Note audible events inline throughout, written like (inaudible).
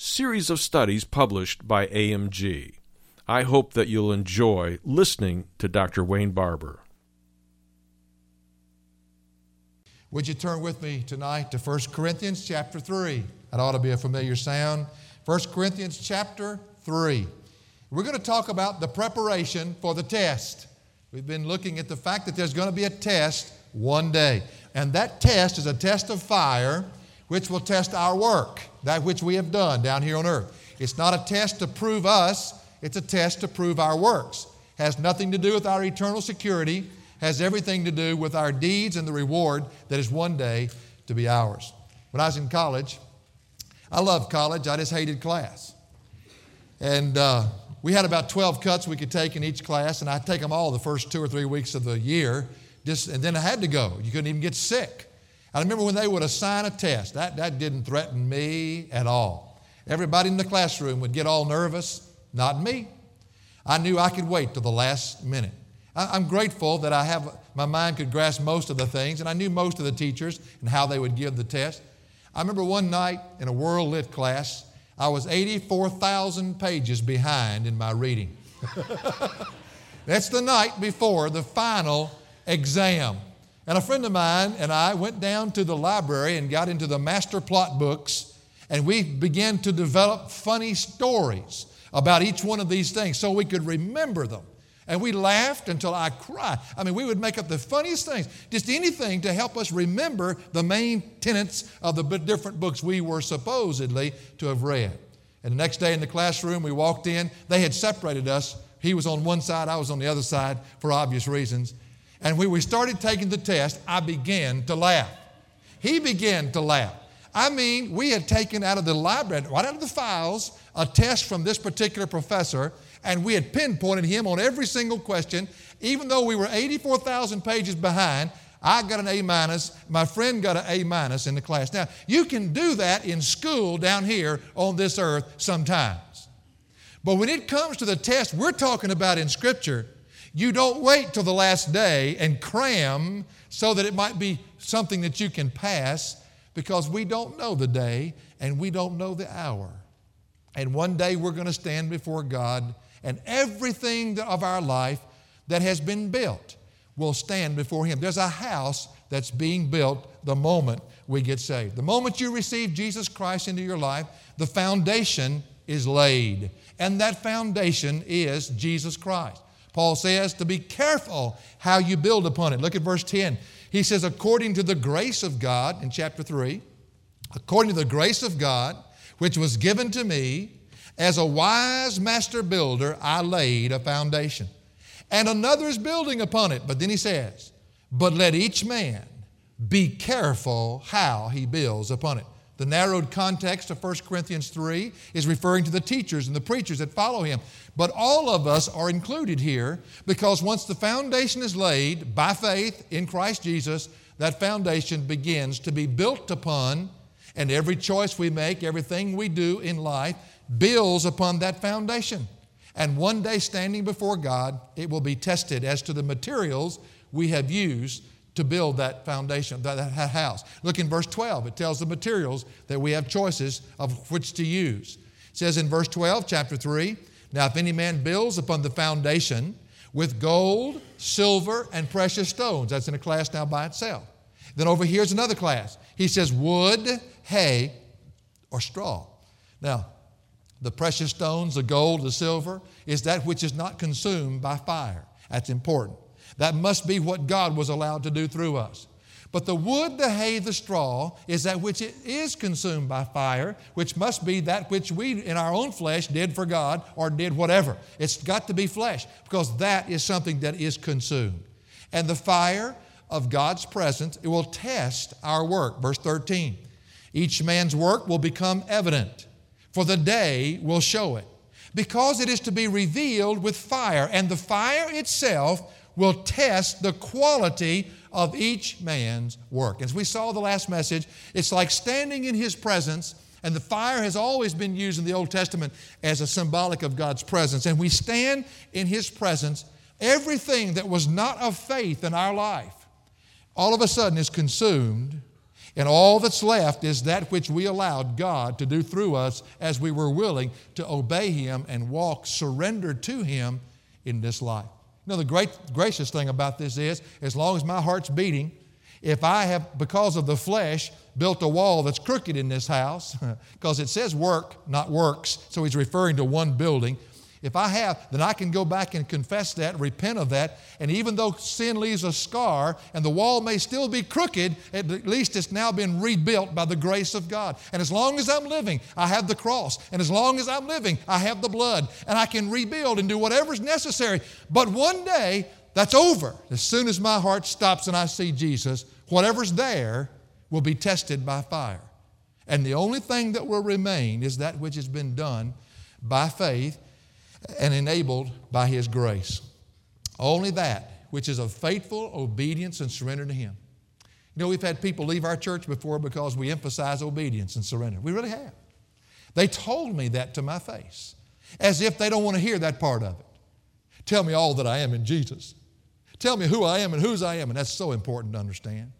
series of studies published by AMG. I hope that you'll enjoy listening to Dr. Wayne Barber. Would you turn with me tonight to 1 Corinthians chapter 3? That ought to be a familiar sound. 1 Corinthians chapter 3. We're going to talk about the preparation for the test. We've been looking at the fact that there's going to be a test one day. And that test is a test of fire which will test our work, that which we have done down here on earth. It's not a test to prove us, it's a test to prove our works. Has nothing to do with our eternal security, has everything to do with our deeds and the reward that is one day to be ours. When I was in college, I loved college, I just hated class. And uh, we had about 12 cuts we could take in each class, and I'd take them all the first two or three weeks of the year, just, and then I had to go. You couldn't even get sick. I remember when they would assign a test, that, that didn't threaten me at all. Everybody in the classroom would get all nervous, not me. I knew I could wait till the last minute. I, am grateful that I have, my mind could grasp most of the things, and I knew most of the teachers and how they would give the test. I remember one night in a world lit class, I was 84,000 pages behind in my reading. (laughs) That's the night before the final exam. And a friend of mine and I went down to the library and got into the master plot books, and we began to develop funny stories about each one of these things so we could remember them. And we laughed until I cried. I mean, we would make up the funniest things, just anything to help us remember the main tenets of the different books we were supposedly to have read. And the next day in the classroom, we walked in. They had separated us. He was on one side, I was on the other side for obvious reasons. And when we started taking the test, I began to laugh. He began to laugh. I mean, we had taken out of the library, right out of the files, a test from this particular professor, and we had pinpointed him on every single question. Even though we were 84,000 pages behind, I got an A minus, my friend got an A minus in the class. Now, you can do that in school down here on this earth sometimes. But when it comes to the test we're talking about in Scripture, you don't wait till the last day and cram so that it might be something that you can pass because we don't know the day and we don't know the hour. And one day we're going to stand before God and everything of our life that has been built will stand before Him. There's a house that's being built the moment we get saved. The moment you receive Jesus Christ into your life, the foundation is laid. And that foundation is Jesus Christ. Paul says to be careful how you build upon it. Look at verse 10. He says, according to the grace of God, in chapter 3, according to the grace of God, which was given to me, as a wise master builder, I laid a foundation. And another is building upon it. But then he says, But let each man be careful how he builds upon it. The narrowed context of 1 Corinthians 3 is referring to the teachers and the preachers that follow him. But all of us are included here because once the foundation is laid by faith in Christ Jesus, that foundation begins to be built upon, and every choice we make, everything we do in life, builds upon that foundation. And one day, standing before God, it will be tested as to the materials we have used to build that foundation, that, that house. Look in verse 12, it tells the materials that we have choices of which to use. It says in verse 12, chapter 3 Now, if any man builds upon the foundation with gold, silver, and precious stones, that's in a class now by itself. Then over here's another class. He says wood, hay, or straw. Now, the precious stones, the gold, the silver, is that which is not consumed by fire. That's important. That must be what God was allowed to do through us. But the wood, the hay, the straw is that which it is consumed by fire, which must be that which we in our own flesh did for God or did whatever. It's got to be flesh because that is something that is consumed. And the fire of God's presence, it will test our work. Verse 13. Each man's work will become evident, for the day will show it, because it is to be revealed with fire, and the fire itself will test the quality of each man's work. As we saw the last message, it's like standing in His presence, and the fire has always been used in the Old Testament as a symbolic of God's presence. And we stand in His presence, everything that was not of faith in our life, all of a sudden is consumed. And all that's left is that which we allowed God to do through us as we were willing to obey Him and walk surrendered to Him in this life. Know, the great gracious thing about this is, as long as my heart's beating, if I have, because of the flesh, built a wall that's crooked in this house, (laughs) because it says work, not works, so he's referring to one building. If I have, then I can go back and confess that, repent of that, and even though sin leaves a scar and the wall may still be crooked, at least it's now been rebuilt by the grace of God. And as long as I'm living, I have the cross. And as long as I'm living, I have the blood. And I can rebuild and do whatever's necessary. But one day, that's over. As soon as my heart stops and I see Jesus, whatever's there will be tested by fire. And the only thing that will remain is that which has been done by faith and enabled by His grace. Only that which is of faithful obedience and surrender to Him. You know, we've had people leave our church before because we emphasize obedience and surrender. We really have. They told me that to my face, as if they don't want to hear that part of it. Tell me all that I am in Jesus. Tell me who I am and whose I am, and that's so important to understand.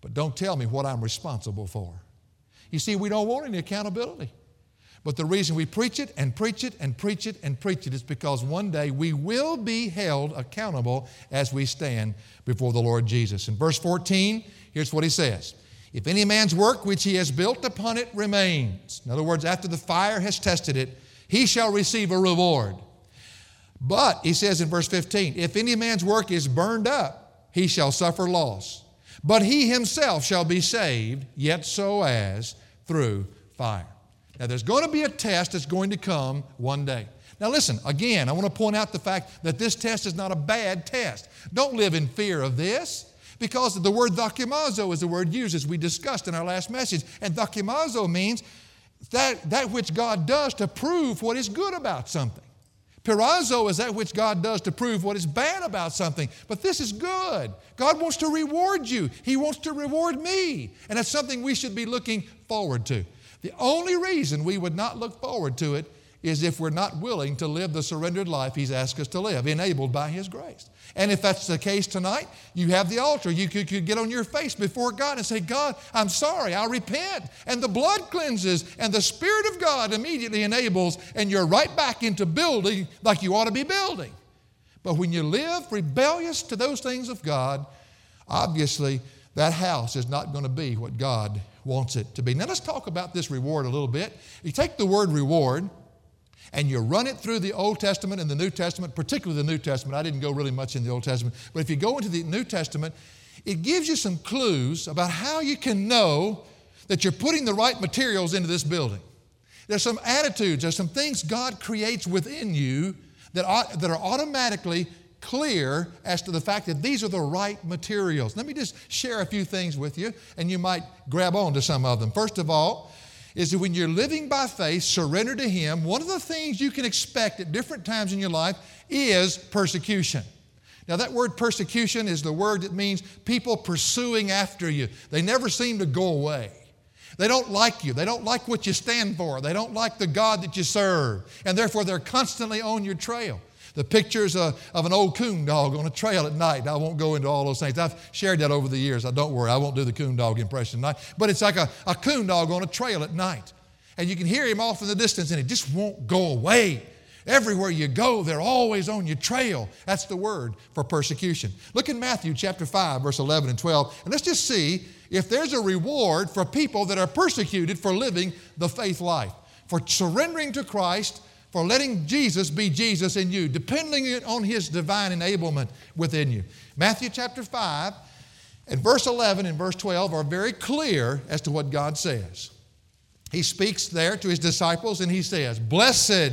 But don't tell me what I'm responsible for. You see, we don't want any accountability. But the reason we preach it and preach it and preach it and preach it is because one day we will be held accountable as we stand before the Lord Jesus. In verse 14, here's what he says If any man's work which he has built upon it remains, in other words, after the fire has tested it, he shall receive a reward. But, he says in verse 15, if any man's work is burned up, he shall suffer loss. But he himself shall be saved, yet so as through fire. Now, there's going to be a test that's going to come one day. Now, listen, again, I want to point out the fact that this test is not a bad test. Don't live in fear of this because the word dokimazo is the word used as we discussed in our last message. And dokimazo means that, that which God does to prove what is good about something. Peirazo is that which God does to prove what is bad about something. But this is good. God wants to reward you, He wants to reward me. And that's something we should be looking forward to. The only reason we would not look forward to it is if we're not willing to live the surrendered life He's asked us to live, enabled by His grace. And if that's the case tonight, you have the altar. You could, could, get on your face before God and say, God, I'm sorry, I repent. And the blood cleanses, and the Spirit of God immediately enables, and you're right back into building like you ought to be building. But when you live rebellious to those things of God, obviously that house is not going to be what God wants it to be. Now let's talk about this reward a little bit. You take the word reward and you run it through the Old Testament and the New Testament, particularly the New Testament. I didn't go really much in the Old Testament, but if you go into the New Testament, it gives you some clues about how you can know that you're putting the right materials into this building. There's some attitudes, there's some things God creates within you that, are, that are automatically clear as to the fact that these are the right materials. Let me just share a few things with you, and you might grab on to some of them. First of all, is that when you're living by faith, surrender to Him, one of the things you can expect at different times in your life is persecution. Now, that word persecution is the word that means people pursuing after you. They never seem to go away. They don't like you. They don't like what you stand for. They don't like the God that you serve. And therefore, they're constantly on your trail. The pictures of, of an old coon dog on a trail at night. I won't go into all those things. I've shared that over the years. I don't worry, I won't do the coon dog impression tonight. But it's like a, a coon dog on a trail at night. And you can hear him off in the distance and he just won't go away. Everywhere you go, they're always on your trail. That's the word for persecution. Look in Matthew chapter 5, verse 11 and 12, and let's just see if there's a reward for people that are persecuted for living the faith life. for surrendering to Christ, for letting Jesus be Jesus in you, depending on His divine enablement within you. Matthew chapter 5 and verse 11 and verse 12 are very clear as to what God says. He speaks there to His disciples and He says, Blessed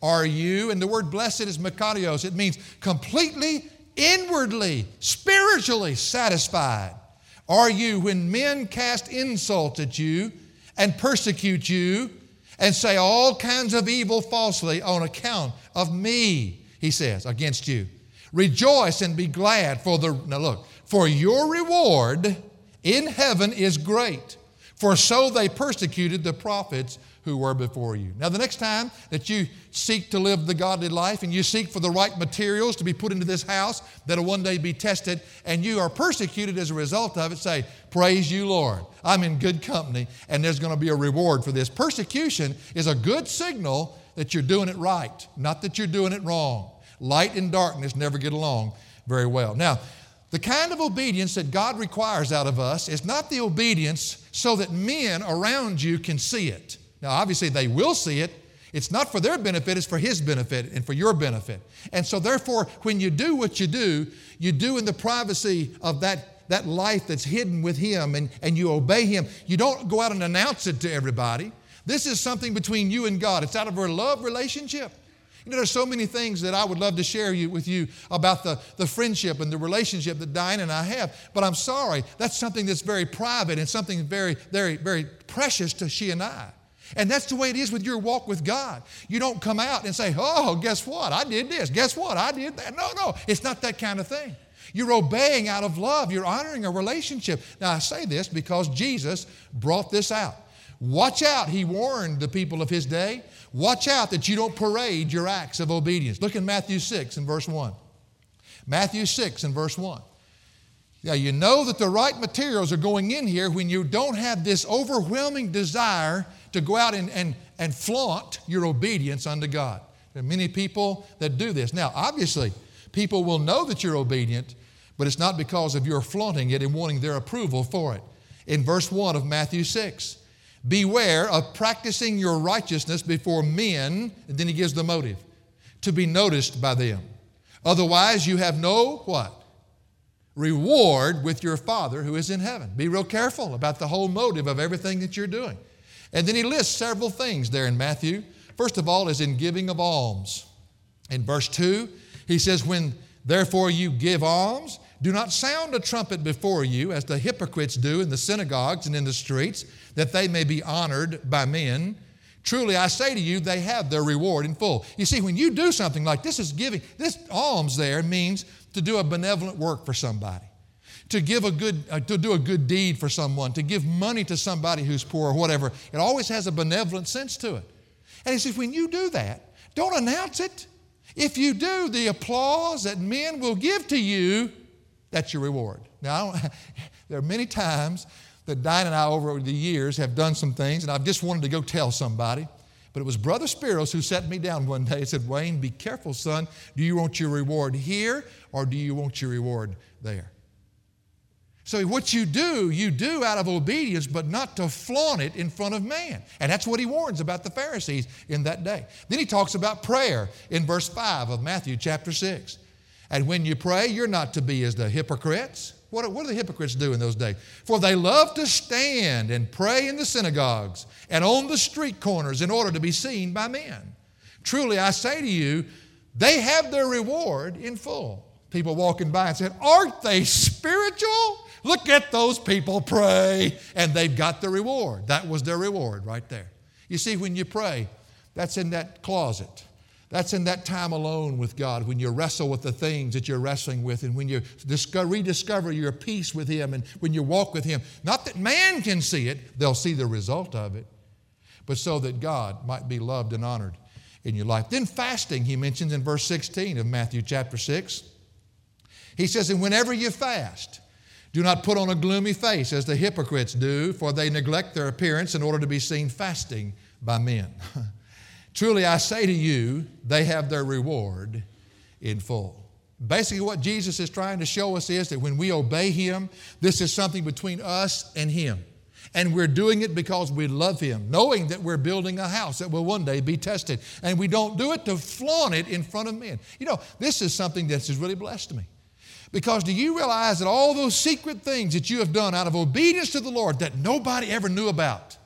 are you, and the word blessed is makarios. It means completely inwardly, spiritually satisfied. Are you when men cast insult at you and persecute you and say all kinds of evil falsely on account of me, he says, against you? Rejoice and be glad for the, now look, for your reward in heaven is great. For so they persecuted the prophets who were before you. Now, the next time that you seek to live the godly life and you seek for the right materials to be put into this house that'll one day be tested and you are persecuted as a result of it, say, Praise you, Lord. I'm in good company and there's going to be a reward for this. Persecution is a good signal that you're doing it right, not that you're doing it wrong. Light and darkness never get along very well. Now, the kind of obedience that God requires out of us is not the obedience so that men around you can see it. Now, obviously, they will see it. It's not for their benefit, it's for His benefit and for your benefit. And so, therefore, when you do what you do, you do in the privacy of that, that life that's hidden with Him and, and you obey Him. You don't go out and announce it to everybody. This is something between you and God, it's out of a love relationship. You know, there's so many things that I would love to share you, with you about the, the friendship and the relationship that Diane and I have, but I'm sorry, that's something that's very private and something very, very, very precious to she and I. And that's the way it is with your walk with God. You don't come out and say, oh, guess what? I did this. Guess what? I did that. No, no, it's not that kind of thing. You're obeying out of love. You're honoring a relationship. Now, I say this because Jesus brought this out. Watch out, he warned the people of his day. Watch out that you don't parade your acts of obedience. Look in Matthew 6 and verse 1. Matthew 6 and verse 1. Now, you know that the right materials are going in here when you don't have this overwhelming desire to go out and, and, and flaunt your obedience unto God. There are many people that do this. Now, obviously, people will know that you're obedient, but it's not because of your flaunting it and wanting their approval for it. In verse 1 of Matthew 6, beware of practicing your righteousness before men, and then he gives the motive, to be noticed by them. Otherwise, you have no what? Reward with your Father who is in heaven. Be real careful about the whole motive of everything that you're doing. And then he lists several things there in Matthew. First of all, is in giving of alms. In verse 2, he says, When therefore you give alms, do not sound a trumpet before you, as the hypocrites do in the synagogues and in the streets, that they may be honored by men. Truly, I say to you, they have their reward in full. You see, when you do something like this, is giving, this alms there means to do a benevolent work for somebody to give a good, uh, to do a good deed for someone, to give money to somebody who's poor or whatever. It always has a benevolent sense to it. And he says, when you do that, don't announce it. If you do, the applause that men will give to you, that's your reward. Now, (laughs) there are many times that Diane and I, over the years, have done some things, and I've just wanted to go tell somebody. But it was Brother Spiros who sat me down one day and said, Wayne, be careful, son. Do you want your reward here or do you want your reward there? So, what you do, you do out of obedience, but not to flaunt it in front of man. And that's what he warns about the Pharisees in that day. Then he talks about prayer in verse 5 of Matthew chapter 6. And when you pray, you're not to be as the hypocrites. What, what do the hypocrites do in those days? For they love to stand and pray in the synagogues and on the street corners in order to be seen by men. Truly, I say to you, they have their reward in full. People walking by and said, Aren't they spiritual? Look at those people pray, and they've got the reward. That was their reward right there. You see, when you pray, that's in that closet. That's in that time alone with God when you wrestle with the things that you're wrestling with and when you discover, rediscover your peace with Him and when you walk with Him. Not that man can see it, they'll see the result of it, but so that God might be loved and honored in your life. Then fasting, he mentions in verse 16 of Matthew chapter 6. He says, And whenever you fast, do not put on a gloomy face as the hypocrites do, for they neglect their appearance in order to be seen fasting by men. (laughs) Truly, I say to you, they have their reward in full. Basically, what Jesus is trying to show us is that when we obey Him, this is something between us and Him. And we're doing it because we love Him, knowing that we're building a house that will one day be tested. And we don't do it to flaunt it in front of men. You know, this is something that's really blessed me. Because do you realize that all those secret things that you have done out of obedience to the Lord that nobody ever knew about,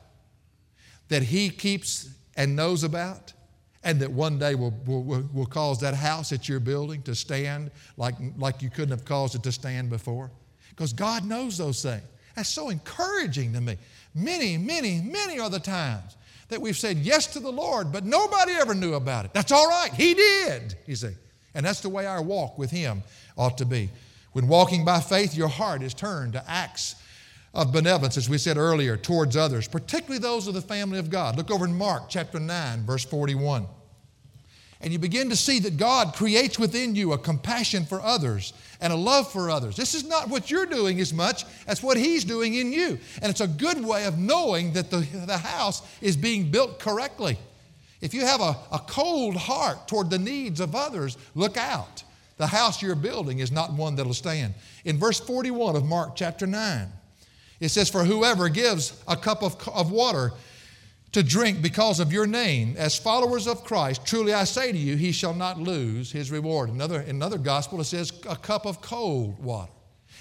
that He keeps and knows about, and that one day will, will, will cause that house that you're building to stand like, like you couldn't have caused it to stand before? Because God knows those things. That's so encouraging to me. Many, many, many are the times that we've said yes to the Lord, but nobody ever knew about it. That's all right. He did, you see. And that's the way our walk with Him ought to be. When walking by faith, your heart is turned to acts of benevolence, as we said earlier, towards others, particularly those of the family of God. Look over in Mark chapter 9, verse 41. And you begin to see that God creates within you a compassion for others and a love for others. This is not what you're doing as much as what He's doing in you. And it's a good way of knowing that the, the house is being built correctly. If you have a, a cold heart toward the needs of others, look out. The house you're building is not one that'll stand. In verse 41 of Mark chapter 9, it says, For whoever gives a cup of, of water to drink because of your name, as followers of Christ, truly I say to you, he shall not lose his reward. Another, another gospel, it says, A cup of cold water.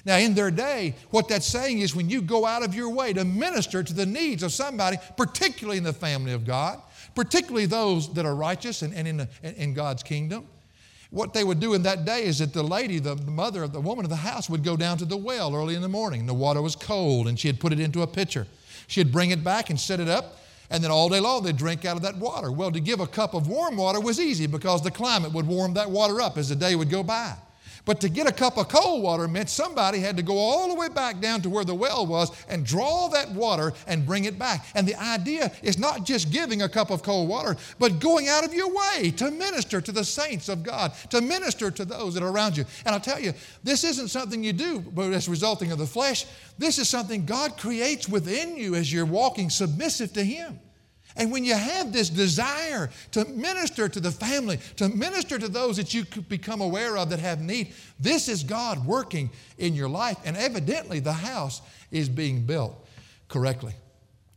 Now, in their day, what that's saying is when you go out of your way to minister to the needs of somebody, particularly in the family of God, particularly those that are righteous and, and in, in God's kingdom, what they would do in that day is that the lady, the mother, of the woman of the house would go down to the well early in the morning. The water was cold and she had put it into a pitcher. She'd bring it back and set it up, and then all day long they'd drink out of that water. Well, to give a cup of warm water was easy because the climate would warm that water up as the day would go by. But to get a cup of cold water meant somebody had to go all the way back down to where the well was and draw that water and bring it back. And the idea is not just giving a cup of cold water, but going out of your way to minister to the saints of God, to minister to those that are around you. And I'll tell you, this isn't something you do but it's resulting of the flesh. This is something God creates within you as you're walking submissive to Him. And when you have this desire to minister to the family, to minister to those that you become aware of that have need, this is God working in your life. And evidently, the house is being built correctly.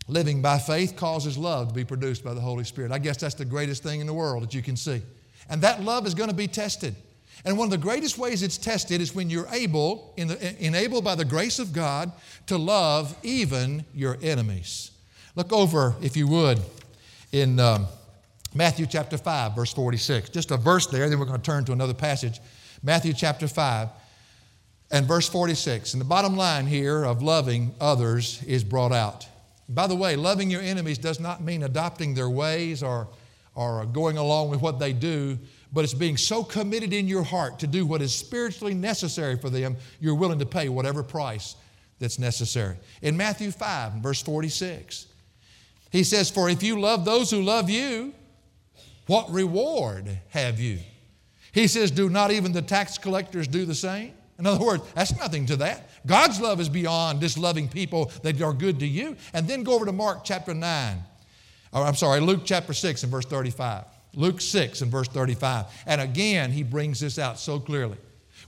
Living by faith causes love to be produced by the Holy Spirit. I guess that's the greatest thing in the world that you can see. And that love is going to be tested. And one of the greatest ways it's tested is when you're able, the, enabled by the grace of God, to love even your enemies. Look over, if you would, in um, Matthew chapter 5, verse 46. Just a verse there, then we're going to turn to another passage. Matthew chapter 5 and verse 46. And the bottom line here of loving others is brought out. By the way, loving your enemies does not mean adopting their ways or, or going along with what they do, but it's being so committed in your heart to do what is spiritually necessary for them, you're willing to pay whatever price that's necessary. In Matthew 5, verse 46, he says, For if you love those who love you, what reward have you? He says, Do not even the tax collectors do the same? In other words, that's nothing to that. God's love is beyond just loving people that are good to you. And then go over to Mark chapter 9. Or I'm sorry, Luke chapter 6 and verse 35. Luke 6 and verse 35. And again, he brings this out so clearly.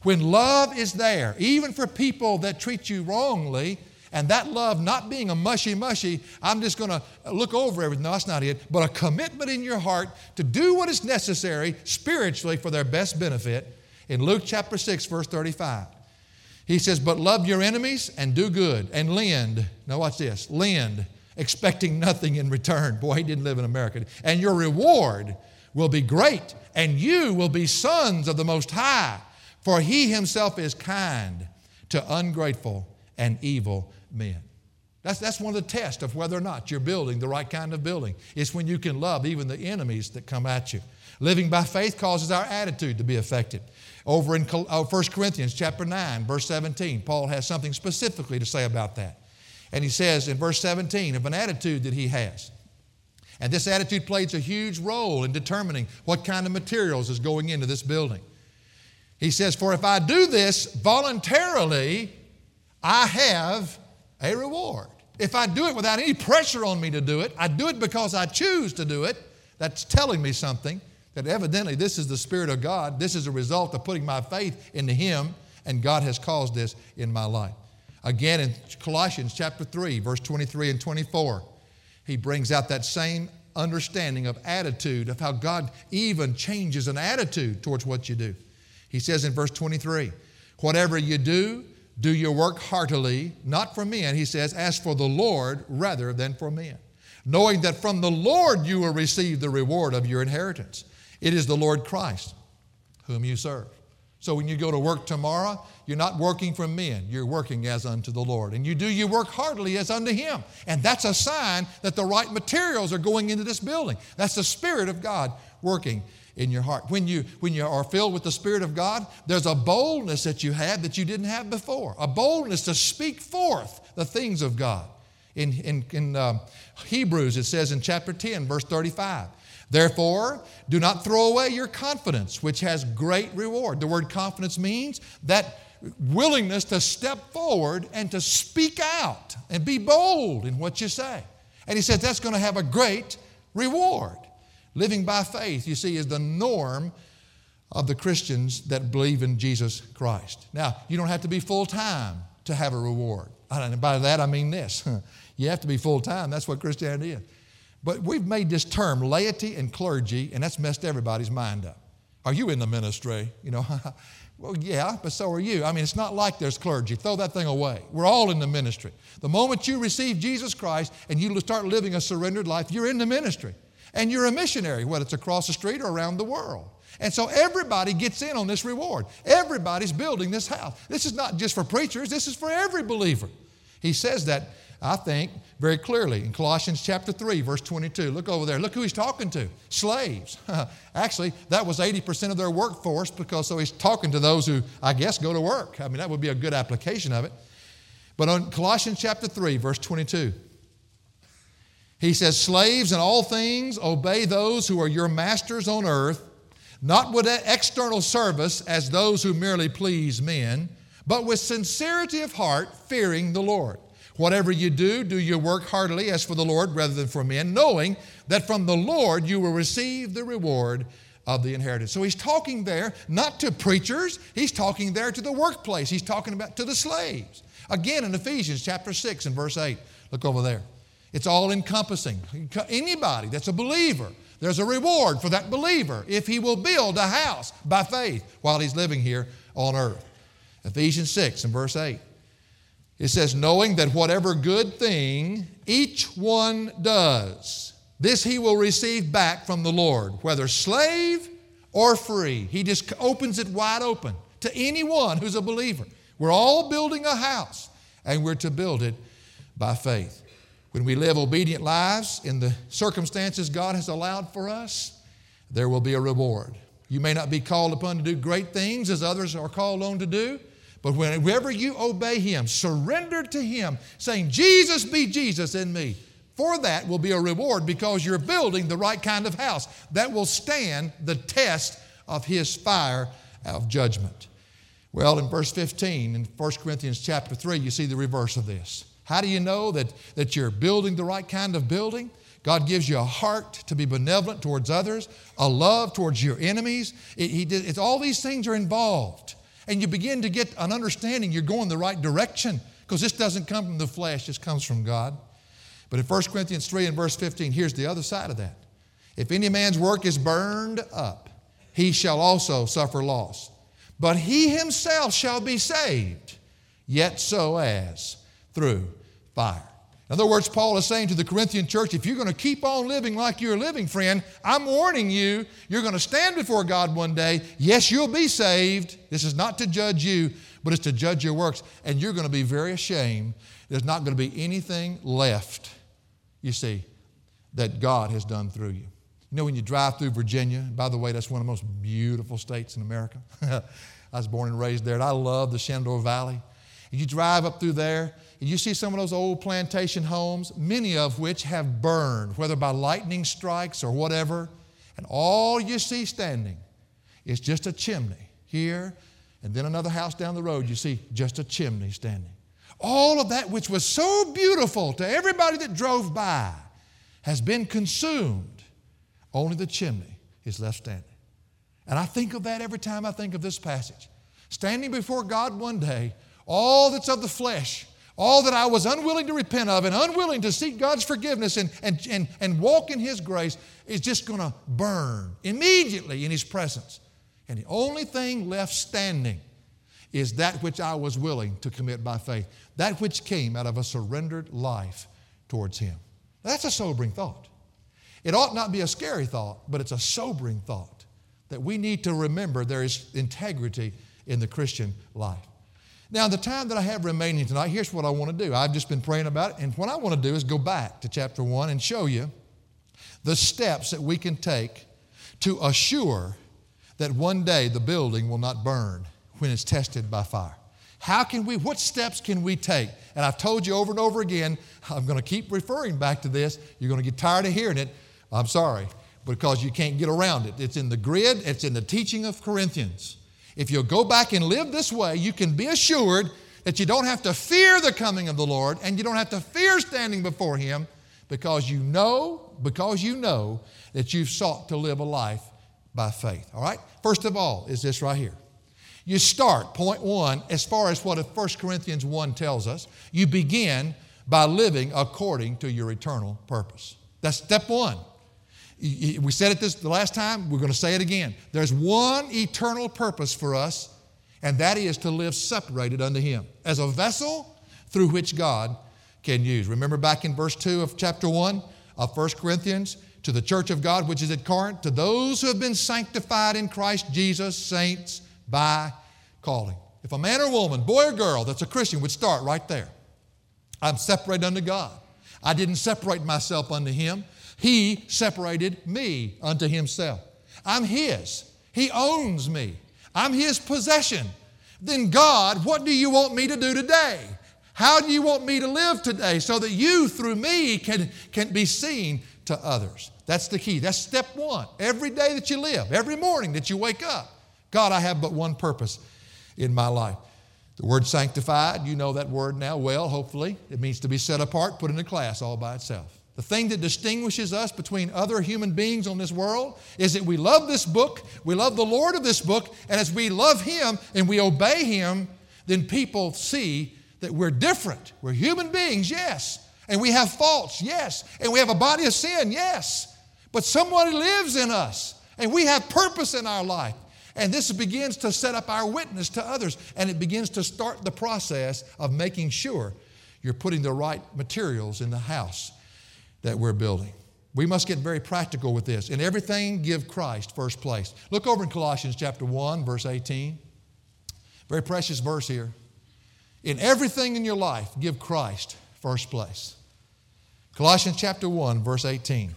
When love is there, even for people that treat you wrongly, and that love not being a mushy mushy, I'm just going to look over everything. No, that's not it. But a commitment in your heart to do what is necessary spiritually for their best benefit. In Luke chapter 6, verse 35, he says, But love your enemies and do good and lend. Now, watch this lend, expecting nothing in return. Boy, he didn't live in America. And your reward will be great, and you will be sons of the Most High, for he himself is kind to ungrateful and evil men. That's, that's one of the tests of whether or not you're building the right kind of building. It's when you can love even the enemies that come at you. Living by faith causes our attitude to be affected. Over in 1 uh, Corinthians chapter 9, verse 17, Paul has something specifically to say about that. And he says in verse 17 of an attitude that he has. And this attitude plays a huge role in determining what kind of materials is going into this building. He says, For if I do this voluntarily, I have a reward. If I do it without any pressure on me to do it, I do it because I choose to do it, that's telling me something that evidently this is the Spirit of God. This is a result of putting my faith into Him, and God has caused this in my life. Again, in Colossians chapter 3, verse 23 and 24, he brings out that same understanding of attitude, of how God even changes an attitude towards what you do. He says in verse 23, Whatever you do, do your work heartily, not for men, he says, as for the Lord rather than for men, knowing that from the Lord you will receive the reward of your inheritance. It is the Lord Christ whom you serve. So when you go to work tomorrow, you're not working for men, you're working as unto the Lord. And you do your work heartily as unto Him. And that's a sign that the right materials are going into this building. That's the Spirit of God working in your heart. When you, when you are filled with the Spirit of God, there's a boldness that you have that you didn't have before, a boldness to speak forth the things of God. In, in, in uh, Hebrews, it says in chapter 10, verse 35, Therefore, do not throw away your confidence, which has great reward. The word confidence means that willingness to step forward and to speak out and be bold in what you say. And he says that's going to have a great reward. Living by faith, you see, is the norm of the Christians that believe in Jesus Christ. Now, you don't have to be full time to have a reward. And by that, I mean this (laughs) you have to be full time. That's what Christianity is. But we've made this term laity and clergy, and that's messed everybody's mind up. Are you in the ministry? You know, (laughs) well, yeah, but so are you. I mean, it's not like there's clergy. Throw that thing away. We're all in the ministry. The moment you receive Jesus Christ and you start living a surrendered life, you're in the ministry. And you're a missionary, whether it's across the street or around the world. And so everybody gets in on this reward. Everybody's building this house. This is not just for preachers, this is for every believer. He says that I think, very clearly in Colossians chapter 3, verse 22. Look over there. Look who he's talking to slaves. (laughs) Actually, that was 80% of their workforce because so he's talking to those who, I guess, go to work. I mean, that would be a good application of it. But on Colossians chapter 3, verse 22, he says, Slaves in all things obey those who are your masters on earth, not with external service as those who merely please men, but with sincerity of heart, fearing the Lord. Whatever you do, do your work heartily as for the Lord rather than for men, knowing that from the Lord you will receive the reward of the inheritance. So he's talking there not to preachers, he's talking there to the workplace. He's talking about to the slaves. Again in Ephesians chapter 6 and verse 8. Look over there. It's all encompassing. Anybody that's a believer, there's a reward for that believer if he will build a house by faith while he's living here on earth. Ephesians 6 and verse 8. It says, knowing that whatever good thing each one does, this he will receive back from the Lord, whether slave or free. He just opens it wide open to anyone who's a believer. We're all building a house, and we're to build it by faith. When we live obedient lives in the circumstances God has allowed for us, there will be a reward. You may not be called upon to do great things as others are called on to do, but whenever you obey Him, surrender to Him, saying, Jesus be Jesus in me, for that will be a reward because you're building the right kind of house that will stand the test of His fire of judgment. Well, in verse 15 in 1 Corinthians chapter 3, you see the reverse of this. How do you know that, that you're building the right kind of building? God gives you a heart to be benevolent towards others, a love towards your enemies. It, he did, it's, all these things are involved and you begin to get an understanding you're going the right direction because this doesn't come from the flesh, this comes from God. But in 1 Corinthians 3 and verse 15, here's the other side of that. If any man's work is burned up, he shall also suffer loss. But he himself shall be saved, yet so as through fire. In other words, Paul is saying to the Corinthian church, if you're going to keep on living like you're living, friend, I'm warning you, you're going to stand before God one day. Yes, you'll be saved. This is not to judge you, but it's to judge your works. And you're going to be very ashamed. There's not going to be anything left, you see, that God has done through you. You know, when you drive through Virginia, by the way, that's one of the most beautiful states in America. (laughs) I was born and raised there, and I love the Shenandoah Valley. And you drive up through there, you see some of those old plantation homes, many of which have burned, whether by lightning strikes or whatever. And all you see standing is just a chimney here, and then another house down the road, you see just a chimney standing. All of that which was so beautiful to everybody that drove by has been consumed. Only the chimney is left standing. And I think of that every time I think of this passage. Standing before God one day, all that's of the flesh all that I was unwilling to repent of and unwilling to seek God's forgiveness and, and, and, and walk in His grace is just going to burn immediately in His presence. And the only thing left standing is that which I was willing to commit by faith, that which came out of a surrendered life towards Him. That's a sobering thought. It ought not be a scary thought, but it's a sobering thought that we need to remember there is integrity in the Christian life. Now, the time that I have remaining tonight, here's what I want to do. I've just been praying about it, and what I want to do is go back to chapter 1 and show you the steps that we can take to assure that one day the building will not burn when it's tested by fire. How can we, what steps can we take? And I've told you over and over again, I'm going to keep referring back to this. You're going to get tired of hearing it. I'm sorry, because you can't get around it. It's in the grid, it's in the teaching of Corinthians. If you'll go back and live this way, you can be assured that you don't have to fear the coming of the Lord and you don't have to fear standing before Him because you know, because you know that you've sought to live a life by faith. All right? First of all, is this right here. You start, point one, as far as what 1 Corinthians 1 tells us, you begin by living according to your eternal purpose. That's step one. We said it this the last time, we're going to say it again. There's one eternal purpose for us, and that is to live separated unto Him as a vessel through which God can use. Remember back in verse 2 of chapter 1 of 1 Corinthians, to the church of God which is at Corinth, to those who have been sanctified in Christ Jesus, saints by calling. If a man or woman, boy or girl that's a Christian would start right there. I'm separated unto God. I didn't separate myself unto Him. He separated me unto himself. I'm his. He owns me. I'm his possession. Then, God, what do you want me to do today? How do you want me to live today so that you, through me, can, can be seen to others? That's the key. That's step one. Every day that you live, every morning that you wake up, God, I have but one purpose in my life. The word sanctified, you know that word now well, hopefully. It means to be set apart, put in a class all by itself. The thing that distinguishes us between other human beings on this world is that we love this book, we love the Lord of this book, and as we love Him and we obey Him, then people see that we're different. We're human beings, yes. And we have faults, yes. And we have a body of sin, yes. But somebody lives in us, and we have purpose in our life. And this begins to set up our witness to others, and it begins to start the process of making sure you're putting the right materials in the house that we're building. We must get very practical with this. In everything, give Christ first place. Look over in Colossians chapter 1, verse 18. Very precious verse here. In everything in your life, give Christ first place. Colossians chapter 1, verse 18.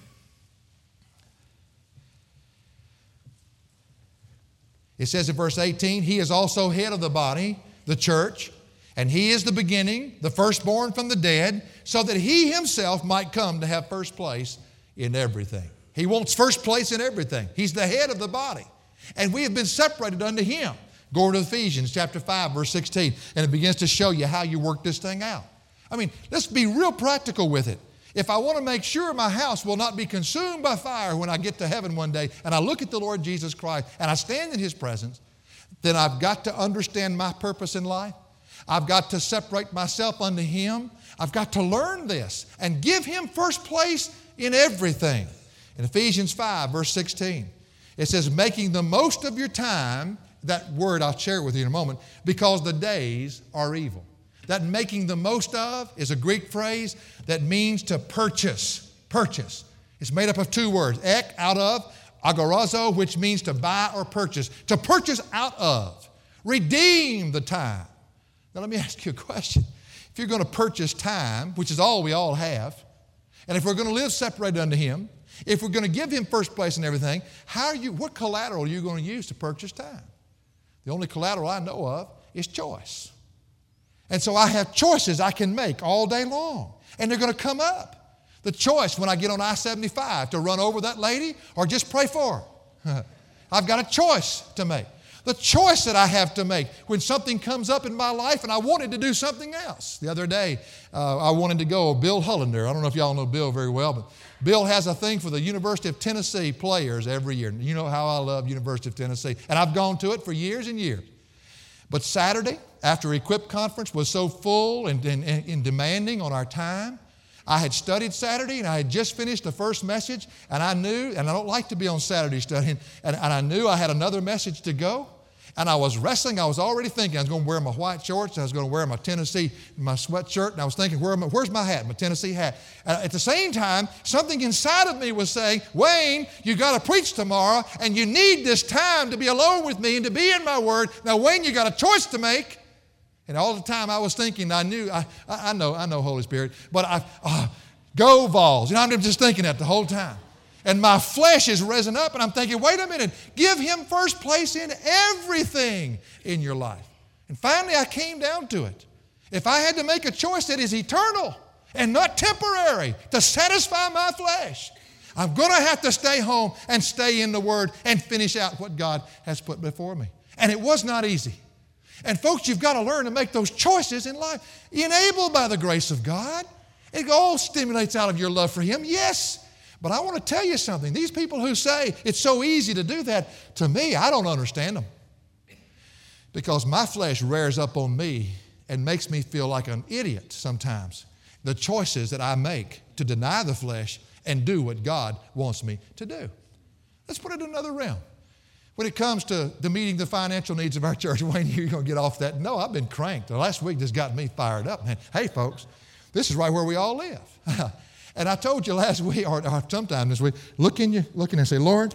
It says in verse 18, He is also head of the body, the church and he is the beginning, the firstborn from the dead, so that he himself might come to have first place in everything. He wants first place in everything. He's the head of the body. And we have been separated unto him. Go to Ephesians chapter 5, verse 16, and it begins to show you how you work this thing out. I mean, let's be real practical with it. If I want to make sure my house will not be consumed by fire when I get to heaven one day and I look at the Lord Jesus Christ and I stand in his presence, then I've got to understand my purpose in life. I've got to separate myself unto Him. I've got to learn this and give Him first place in everything. In Ephesians 5, verse 16, it says, making the most of your time, that word I'll share with you in a moment, because the days are evil. That making the most of is a Greek phrase that means to purchase. Purchase. It's made up of two words, ek, out of, agorazo, which means to buy or purchase. To purchase out of. Redeem the time. Now, let me (laughs) ask you a question. If you're going to purchase time, which is all we all have, and if we're going to live separated unto Him, if we're going to give Him first place in everything, how are you, what collateral are you going to use to purchase time? The only collateral I know of is choice. And so I have choices I can make all day long, and they're going to come up. The choice when I get on I 75 to run over that lady or just pray for her. (laughs) I've got a choice to make the choice that I have to make when something comes up in my life and I wanted to do something else. The other day, uh, I wanted to go, Bill Hollander, I don't know if y'all know Bill very well, but Bill has a thing for the University of Tennessee players every year. You know how I love University of Tennessee, and I've gone to it for years and years. But Saturday, after Equip Conference was so full and, and, and demanding on our time, I had studied Saturday and I had just finished the first message, and I knew, and I don't like to be on Saturday (laughs) studying, and, and I knew I had another message to go. And I was wrestling. I was already thinking I was going to wear my white shorts. I was going to wear my Tennessee, my sweatshirt. And I was thinking, Where where's my hat, my Tennessee hat? And at the same time, something inside of me was saying, Wayne, you got to preach tomorrow, and you need this time to be alone with me and to be in my word. Now, Wayne, you got a choice to make. And all the time I was thinking, I knew, I, I know, I know Holy Spirit, but I, uh, go Vols. You know, I'm just thinking that the whole time. And my flesh is risen up, and I'm thinking, wait a minute, give him first place in everything in your life. And finally, I came down to it. If I had to make a choice that is eternal and not temporary to satisfy my flesh, I'm going to have to stay home and stay in the Word and finish out what God has put before me. And it was not easy. And folks, you've got to learn to make those choices in life, enabled by the grace of God. It all stimulates out of your love for Him, yes. But I want to tell you something. These people who say it's so easy to do that, to me, I don't understand them. Because my flesh rears up on me and makes me feel like an idiot sometimes. The choices that I make to deny the flesh and do what God wants me to do. Let's put it in another realm. When it comes to, to meeting the financial needs of our (laughs) church, Wayne, you're going to get off that. No, I've been cranked. The last week just got me fired up. Man, hey, folks, this is right where we all live. (laughs) and I told you last (laughs) week, or, or sometime this week, look in you, looking and say, Lord,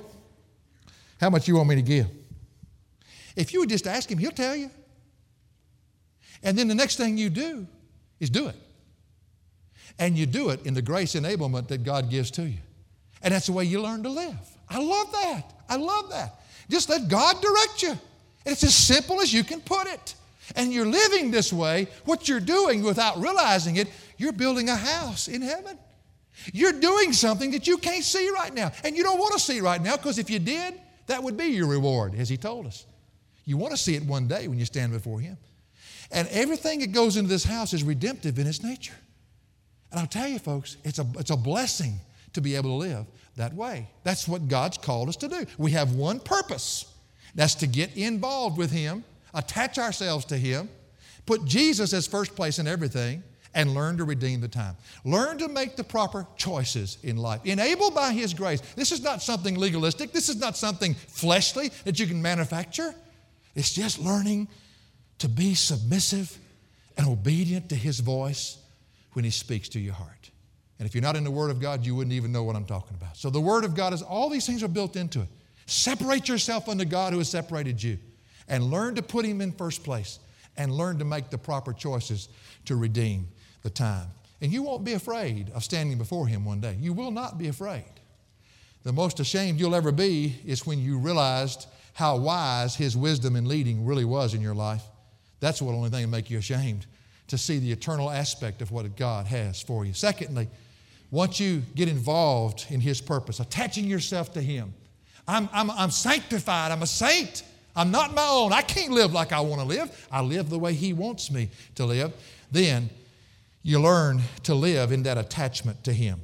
how much you want me to give? If you would just ask him, he'll tell you. And then the next thing you do is do it. And you do it in the grace enablement that God gives to you. And that's the way you learn to live. I love that. I love that. Just let God direct you. It's as simple as you can put it. And you're living this way, what you're doing without realizing it, you're building a house in heaven. You're doing something that you can't see right now. And you don't want to see right now because if you did, that would be your reward, as he told us. You want to see it one day when you stand before him. And everything that goes into this house is redemptive in its nature. And I'll tell you, folks, it's a, it's a blessing to be able to live that way. That's what God's called us to do. We have one purpose that's to get involved with Him, attach ourselves to Him, put Jesus as first place in everything, and learn to redeem the time. Learn to make the proper choices in life, enabled by His grace. This is not something legalistic, this is not something fleshly that you can manufacture. It's just learning to be submissive and obedient to His voice when He speaks to your heart. And if you're not in the Word of God, you wouldn't even know what I'm talking about. So the Word of God is all these things are built into it. Separate yourself unto God who has separated you and learn to put Him in first place and learn to make the proper choices to redeem the time. And you won't be afraid of standing before Him one day. You will not be afraid. The most ashamed you'll ever be is when you realized how wise His wisdom and leading really was in your life. That's the only thing that make you ashamed to see the eternal aspect of what God has for you. Secondly, once you get involved in His purpose, attaching yourself to Him, I'm, I'm, I'm sanctified, I'm a saint. I'm not my own. I can't live like I want to live. I live the way He wants me to live. Then you learn to live in that attachment to Him.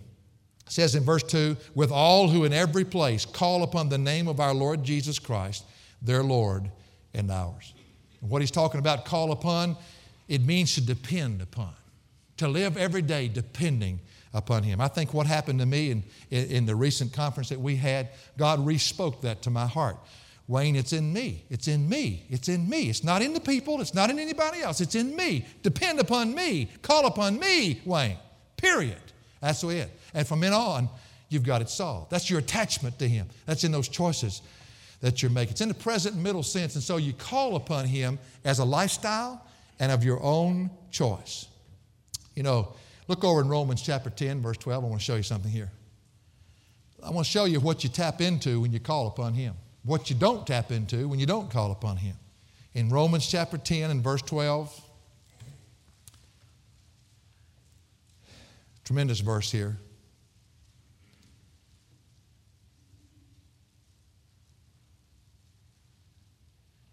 It says in verse 2 with all who in every place call upon the name of our Lord Jesus Christ, their Lord and ours. And what He's talking about, call upon, it means to depend upon, to live every day depending upon him. I think what happened to me in, in, in the recent conference that we had, God respoke that to my heart. Wayne, it's in me. It's in me. It's in me. It's not in the people. It's not in anybody else. It's in me. Depend upon me. Call upon me, Wayne. Period. That's it. And from then on, you've got it solved. That's your attachment to Him. That's in those choices that you're making. It's in the present and middle sense. And so you call upon Him as a lifestyle and of your own choice. You know, Look over in Romans chapter 10, verse 12. I want to show you something here. I want to show you what you tap into when you call upon Him, what you don't tap into when you don't call upon Him. In Romans chapter 10 and verse 12, tremendous verse here.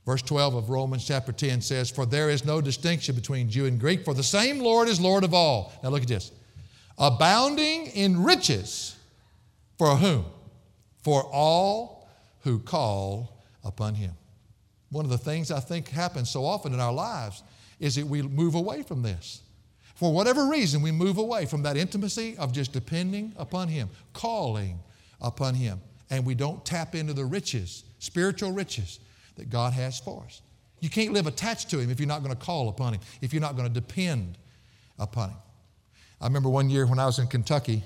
Verse 12 of Romans chapter 10 says, For there is no distinction between Jew and Greek, for the same Lord is Lord of all. Now look at this. Abounding in riches for whom? For all who call upon him. One of the things I think happens so often in our lives is that we move away from this. For whatever reason, we move away from that intimacy of just depending upon Him, calling upon Him, and we don't tap into the riches, spiritual riches that God has for us. You can't live attached to Him if you're not going to call upon Him, if you're not going to depend upon Him. I remember one year when I was in Kentucky,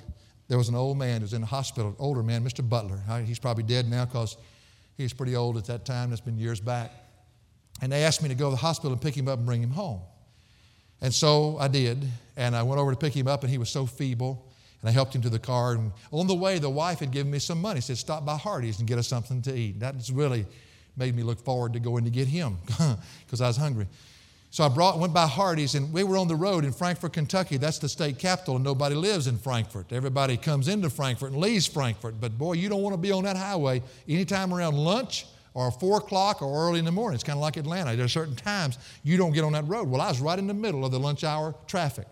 there was an old man who was in the hospital, an older man, Mr. Butler. He's probably dead now because he was pretty old at that time. That's been years back. And they asked me to go to the hospital and pick him up and bring him home. And so I did. And I went over to pick him up, and he was so feeble. And I helped him to the car. And on the way, the wife had given me some money. She said, Stop by Hardee's and get us something to eat. That's really made me look forward to going to get him (laughs) because I was hungry. So I brought, went by Hardee's, and we were on the road in Frankfort, Kentucky. That's the state capital, and nobody lives in Frankfort. Everybody comes into Frankfort and leaves Frankfort. But boy, you don't want to be on that highway anytime around lunch or 4 o'clock or early in the morning. It's kind of like Atlanta. There are certain times you don't get on that road. Well, I was right in the middle of the lunch hour traffic.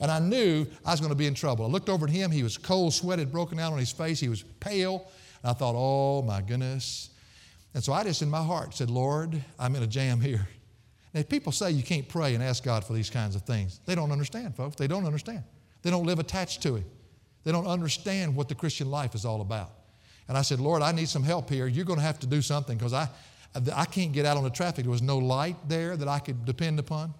And I knew I was going to be in trouble. I looked over at him. He was cold, sweated, broken out on his face. He was pale. And I thought, oh my goodness. And so I just in my heart said, Lord, I'm in a jam here. Now, people say you can't pray and ask God for these kinds of things, they don't understand, folks. They don't understand. They don't live attached to Him. They don't understand what the Christian life is all about. And I said, Lord, I need some help here. You're going to have to do something because I, I can't get out on the traffic. There was no light there that I could depend upon.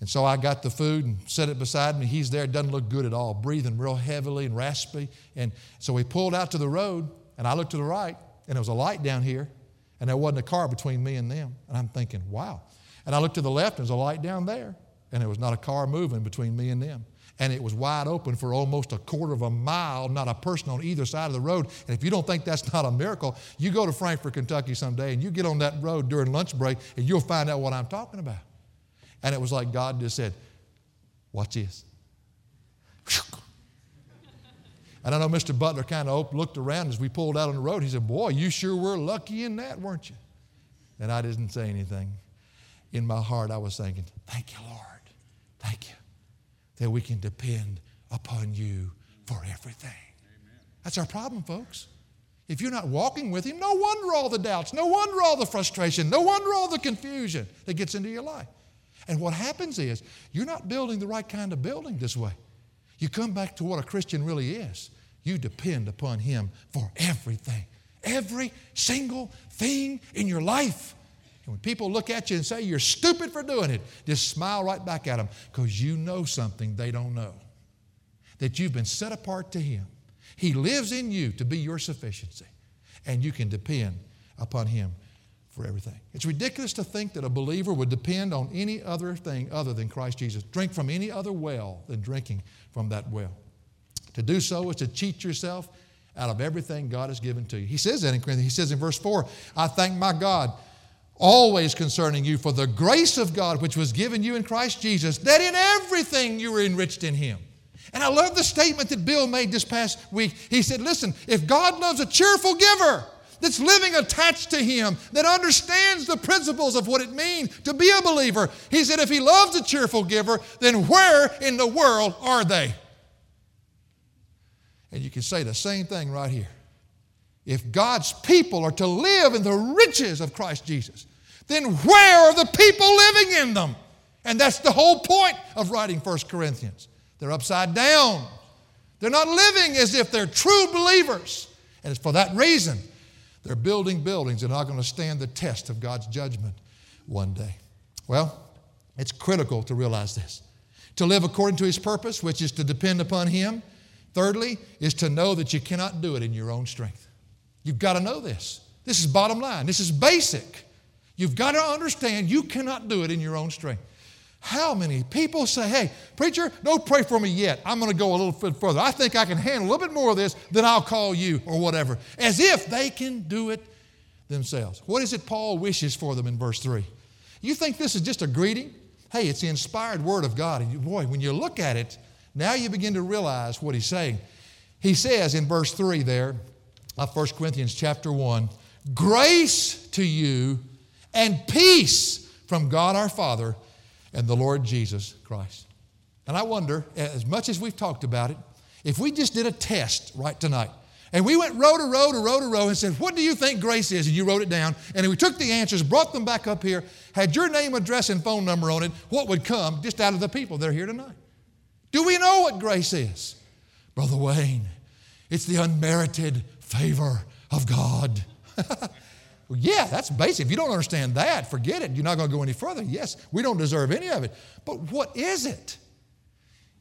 And so I got the food and set it beside me. He's there. Doesn't look good at all, breathing real heavily and raspy. And so we pulled out to the road, and I looked to the right, and there was a light down here, and there wasn't a car between me and them. And I'm thinking, wow. And I looked to the left, and there's a light down there, and there was not a car moving between me and them. And it was wide open for almost a quarter of a mile, not a person on either side of the road. And if you don't think that's (laughs) not a miracle, you go to Frankfort, Kentucky someday, and you get on that road during lunch break, and you'll find out what I'm talking about. And it was like God just said, Watch this. (laughs) And I know Mr. Butler kind of looked around as we pulled out on the road. He said, Boy, you sure were lucky in that, weren't you? And I didn't say anything in my heart, I was thinking, Thank you, Lord. Thank you that we can depend upon you for everything. Amen. That's our problem, folks. If you're not walking with Him, no wonder all the doubts, no wonder all the frustration, no wonder all the confusion that gets into your life. And what happens is you're not building the right kind of building this way. You come back to what a Christian really is. You depend upon Him for everything, every single thing in your life. And when people look at you and say you're stupid for doing it, just smile right back at them because you know something they don't know. That you've been set apart to Him. He lives in you to be your sufficiency, and you can depend upon Him for everything. It's ridiculous to think that a believer would depend on any other thing other than Christ Jesus, drink from any other well than drinking from that well. To do so is to cheat yourself out of everything God has given to you. He says that in Corinthians. He says in verse 4, I thank my God always concerning you for the grace of God which was given you in Christ Jesus, that in everything you were enriched in Him. And I love the statement that Bill made this past week. He said, Listen, if God loves a cheerful giver that's living attached to Him, that understands the principles of what it means to be a believer, he said, if He loves a cheerful giver, then where in the world are they? And you can say the same thing right here. If God's people are to live in the riches of Christ Jesus, then where are the people living in them? And that's the whole point of writing 1 Corinthians. They're upside down. They're not living as if they're true believers. And it's for that reason they're building buildings that are not going to stand the test of God's judgment one day. Well, it's critical to realize this. To live according to His purpose, which is to depend upon Him. Thirdly, is to know that you cannot do it in your own strength. You've got to know this. This is bottom line. This is basic. You've got to understand you cannot do it in your own strength. How many people say, hey, preacher, don't pray for me yet. I'm going to go a little bit further. I think I can handle a little bit more of this, then I'll call you or whatever. As if they can do it themselves. What is it Paul wishes for them in verse 3? You think this is just a greeting? Hey, it's the inspired word of God. And boy, when you look at it, now you begin to realize what he's saying. He says in verse 3 there, of 1 Corinthians chapter 1 grace to you and peace from God our Father and the Lord Jesus Christ. And I wonder, as much as we've talked about it, if we just did a test right tonight And we went row to row to row to row and said, What do you think grace is? And you wrote it down. And we took the answers, brought them back up here, had your name, address, and phone number on it, what would come just out of the people that are here tonight. Do we know what grace is? Brother Wayne, it's the unmerited favor of God. (laughs) well, yeah, that's basic. If you don't understand that, forget it. You're not going to go any further. Yes, we don't deserve any of it. But what is it?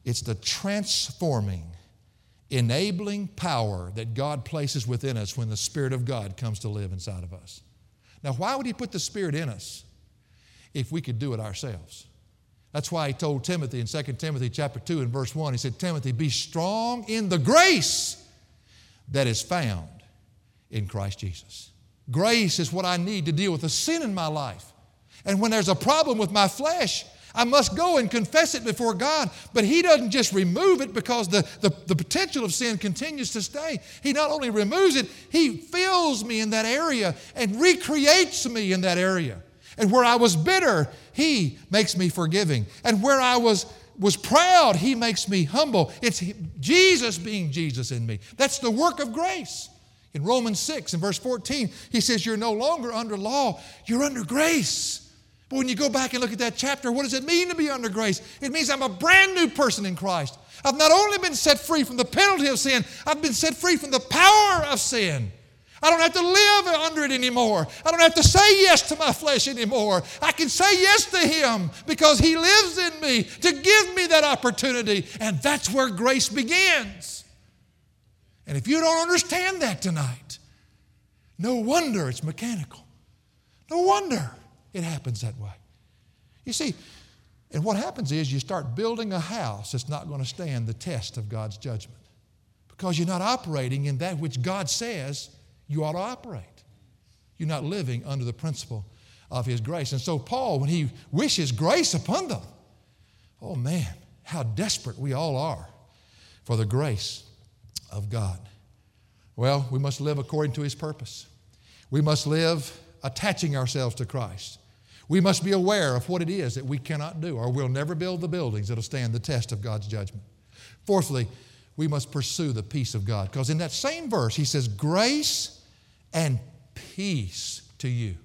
It's the transforming, enabling power that God places within us when the Spirit of God comes to live inside of us. Now, why would He put the Spirit in us if we could do it ourselves? That's why he told Timothy in 2 Timothy chapter 2 and verse 1, he said, Timothy, be strong in the grace that is found in Christ Jesus. Grace is what I need to deal with the sin in my life. And when there's a problem with my flesh, I must go and confess it before God. But He doesn't just remove it because the, the, the, potential of sin continues to stay. He not only removes it, He fills me in that area and recreates me in that area. And where I was bitter, He makes me forgiving. And where I was, was proud, He makes me humble. It's Jesus being Jesus in me. That's the work of grace. In Romans 6 and verse 14, He says, You're no longer under law, you're under grace. But when you go back and look at that chapter, what does it mean to be under grace? It means I'm a brand new person in Christ. I've not only been set free from the penalty of sin, I've been set free from the power of sin. I don't have to live under it anymore. I don't have to say yes to my flesh anymore. I can say yes to Him because He lives in me to give me that opportunity. And that's where grace begins. And if you don't understand that tonight, no wonder it's mechanical. No wonder it happens that way. You see, and what happens is you start building a house that's not going to stand the test of God's judgment because you're not operating in that which God says you ought to operate. You're not living under the principle of His grace. And so, Paul, when he wishes grace upon them, oh man, how desperate we all are for the grace of God. Well, we must live according to His purpose. We must live attaching ourselves to Christ. We must be aware of what it is that we cannot do, or we'll never build the buildings that'll stand the test of God's judgment. Fourthly, we must pursue the peace of God. Because in that same verse, he says, Grace and peace to you.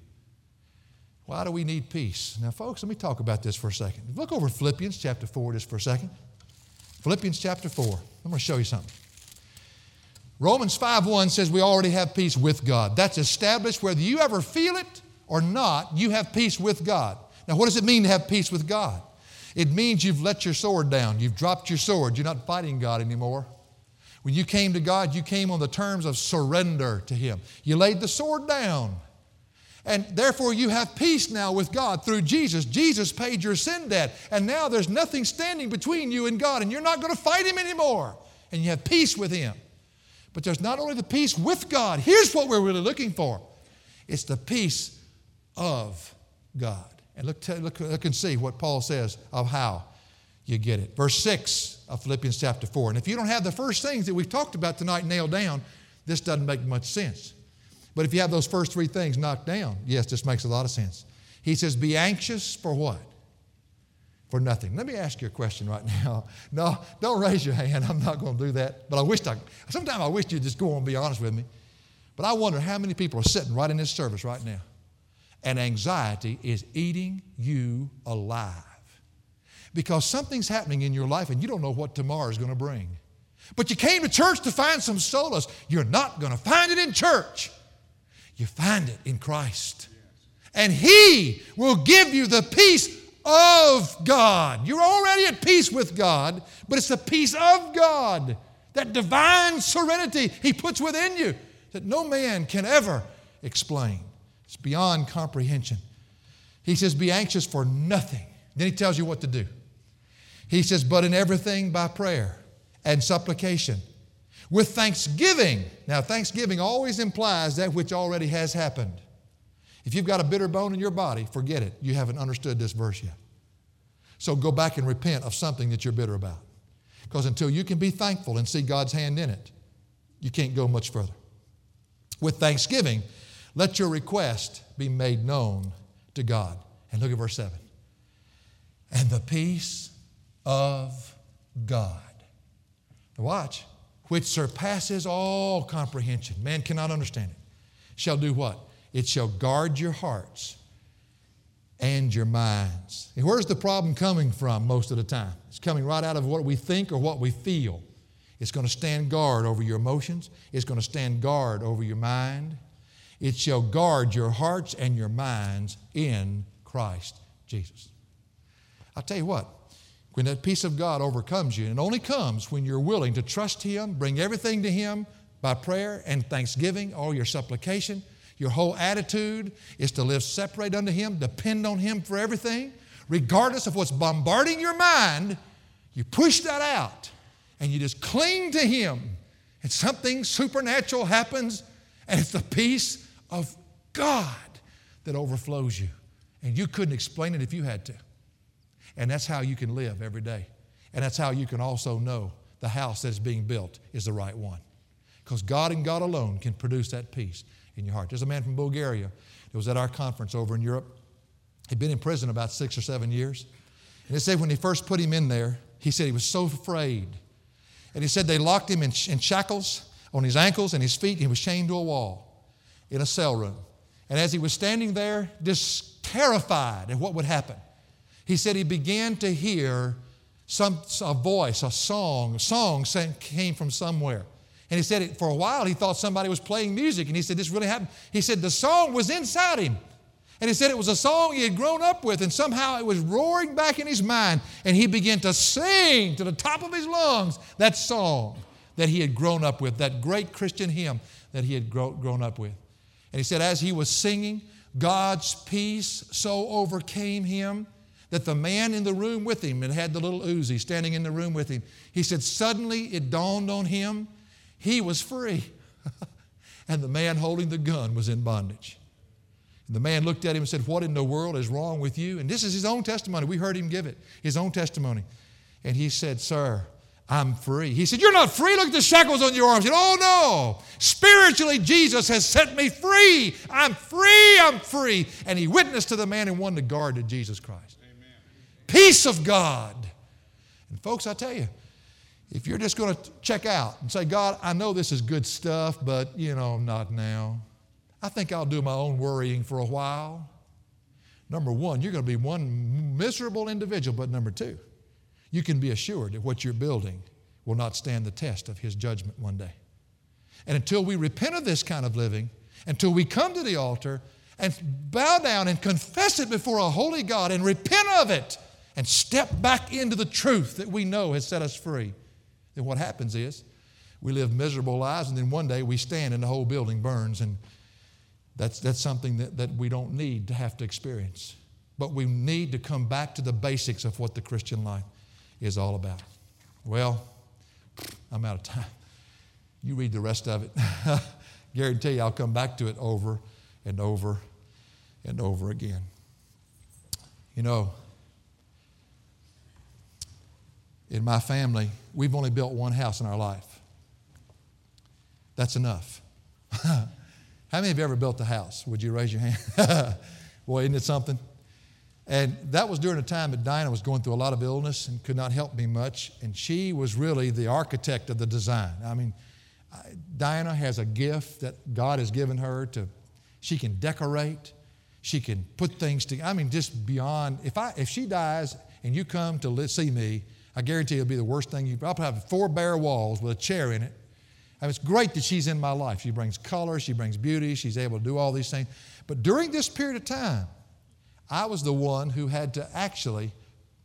Why do we need peace? Now, folks, let me talk about this for a second. Look over Philippians chapter 4 just for a second. Philippians chapter 4. I'm going to show you something. Romans 5:1 says we already have peace with God. That's established whether you ever feel it or not, you have peace with God. Now, what does it mean to have peace with God? It means you've let your sword down. You've dropped your sword. You're not fighting God anymore. When you came to God, you came on the terms of surrender to Him. You laid the sword down. And therefore, you have peace now with God through Jesus. Jesus paid your sin debt. And now there's nothing standing between you and God, and you're not going to fight Him anymore. And you have peace with Him. But there's not only the peace with God, here's what we're really looking for it's the peace of God. And look, look, look and see what Paul says of how you get it. Verse 6 of Philippians chapter 4. And if you don't have the first things that we've talked about tonight nailed down, this doesn't make much sense. But if you have those first three things knocked down, yes, this makes a lot of sense. He says, Be anxious for what? For nothing. Let me ask you a question right (laughs) now. No, don't raise your hand. I'm not going to do that. But I wish I, sometimes I wish you'd just go on and be honest with me. But I wonder how many people are sitting right in this service right now, and anxiety is eating you alive because something's happening in your life and you don't know what tomorrow is going to bring. But you came to church to find some solace. You're not going to find it in church. You find it in Christ. And He will give you the peace of God. You're already at peace with God, but it's the peace of God, that divine serenity He puts within you that no man can ever explain. It's beyond comprehension. He says, Be anxious for nothing. Then He tells you what to do. He says, but in everything by prayer and supplication with thanksgiving. Now, thanksgiving always implies that which already has happened. If you've got a bitter bone in your body, forget it. You haven't understood this verse yet. So go back and repent of something that you're bitter about. Because until you can be thankful and see God's hand in it, you can't go much further. With thanksgiving, let your request be made known to God. And look at verse 7. And the peace of God. Watch. which surpasses all comprehension, man cannot understand it, shall do what? It shall guard your hearts and your minds. And where's the problem coming from most of the time? It's coming right out of what we think or what we feel. It's going to stand guard over your emotions, it's going to stand guard over your mind. It shall guard your hearts and your minds in Christ Jesus. I'll tell you what, when that peace of God overcomes you, and only comes when you're willing to trust Him, bring everything to Him by prayer and thanksgiving, all your supplication, your whole attitude is to live separate unto Him, depend on Him for everything, regardless of what's bombarding your mind. You push that out and you just cling to Him, and something supernatural happens, and it's the peace of God that overflows you. And you couldn't explain it if you had to. And that's how you can live every day. And that's how you can also know the house that's being built is the right one. Because God and God alone can produce that peace in your heart. There's a man from Bulgaria that was at our conference over in Europe. He'd been in prison about six or seven years. And they said when they first put him in there, he said he was so afraid. And he said they locked him in, in shackles on his ankles and his feet. He was chained to a wall in a cell room. And as he was standing there, just terrified at what would happen, he said he began to hear some, a voice, a song, a song came from somewhere. And he said it, for a while he thought somebody was playing music. And he said, This really happened. He said the song was inside him. And he said it was a song he had grown up with, and somehow it was roaring back in his mind. And he began to sing to the top of his lungs that song that he had grown up with, that great Christian hymn that he had grow, grown up with. And he said, as he was singing, God's peace so overcame him that the man in the room with him and had the little Uzi standing in the room with him, he said, suddenly it dawned on him he was free. (laughs) and the man holding the gun was in bondage. And the man looked at him and said, What in the world is wrong with you? And this is his own testimony. We heard him give it, his own testimony. And he said, Sir, I'm free. He said, You're not free. Look at the shackles on your arms. He said, Oh, no. Spiritually, Jesus has set me free. I'm free. I'm free. And he witnessed to the man and won the guard to Jesus Christ. Peace of God. And folks, I tell you, if you're just going to check out and say, God, I know this is good stuff, but you know, not now. I think I'll do my own worrying for a while. Number one, you're going to be one miserable individual, but number two, you can be assured that what you're building will not stand the test of His judgment one day. And until we repent of this kind of living, until we come to the altar and bow down and confess it before a holy God and repent of it and step back into the truth that we know has set us free, then what happens is we live miserable lives, and then one day we stand and the whole building burns. And that's, that's something that, that we don't need to have to experience. But we need to come back to the basics of what the Christian life is all about. Well, I'm out of time. You read the rest of it. (laughs) Guarantee you I'll come back to it over and over and over again. You know, in my family, we've only built one house in our life. That's enough. (laughs) How many of you ever built a house? Would you raise your hand? (laughs) Boy, isn't it something? And that was during a time that Dinah was going through a lot of illness and could not help me much. And she was really the architect of the design. I mean, Dinah has a gift that God has given her to, she can decorate, she can put things together. I mean, just beyond, if, I, if she dies and you come to see me, I guarantee it'll be the worst thing you. I'll have four bare walls with a chair in it. Mean, it's great that she's in my life. She brings color, she brings beauty, she's able to do all these things. But during this period of time, I was the one who had to actually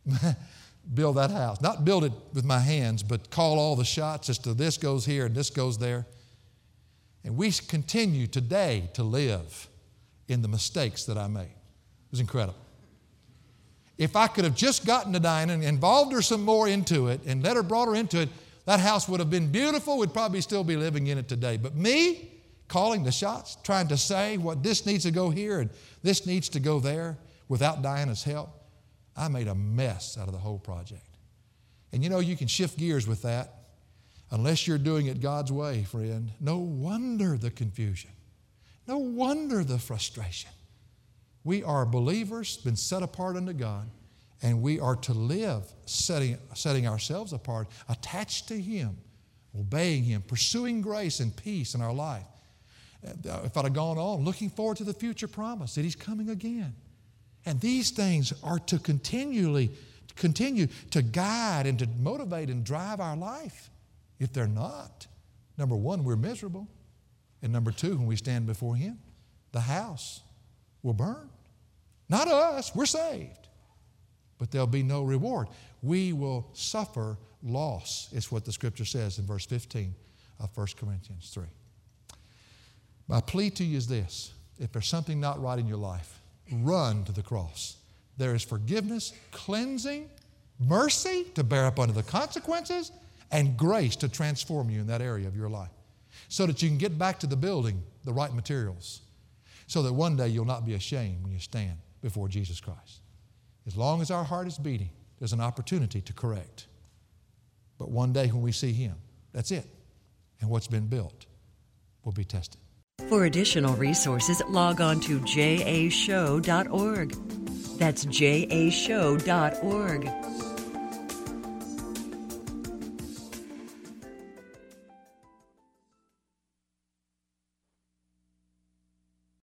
(laughs) build that house. Not build it with my hands, but call all the shots as to this goes here and this goes there. And we continue today to live in the mistakes that I made. It was incredible. If I could have just gotten to Dinah and involved her some more into it and let her brought her into it, that house would have been beautiful. We'd probably still be living in it today. But me calling the shots, trying to say what this needs to go here and this needs to go there without Diana's help, I made a mess out of the whole project. And you know, you can shift gears with that unless you're doing it God's way, friend. No wonder the confusion. No wonder the frustration. We are believers, been set apart unto God, and we are to live setting, setting ourselves apart, attached to Him obeying Him, pursuing grace and peace in our life. Uh, if I'd have gone on, looking forward to the future promise that He's coming again. And these things are to continually continue to guide and to motivate and drive our life. If they're not, number one, we're miserable. And number two, when we stand before Him, the house will burn. Not us, we're saved. But there'll be no reward. We will suffer loss, is what the scripture says in verse 15 of 1 Corinthians 3. My plea to you is this if there's something not right in your life, run to the cross. There is forgiveness, cleansing, mercy to bear up under the consequences, and grace to transform you in that area of your life so that you can get back to the building the right materials so that one day you'll not be ashamed when you stand before Jesus Christ. As long as our heart is beating, there's an opportunity to correct. But one day when we see Him, that's it. And what's been built will be tested. For additional resources, log on to jashow.org. That's jashow.org.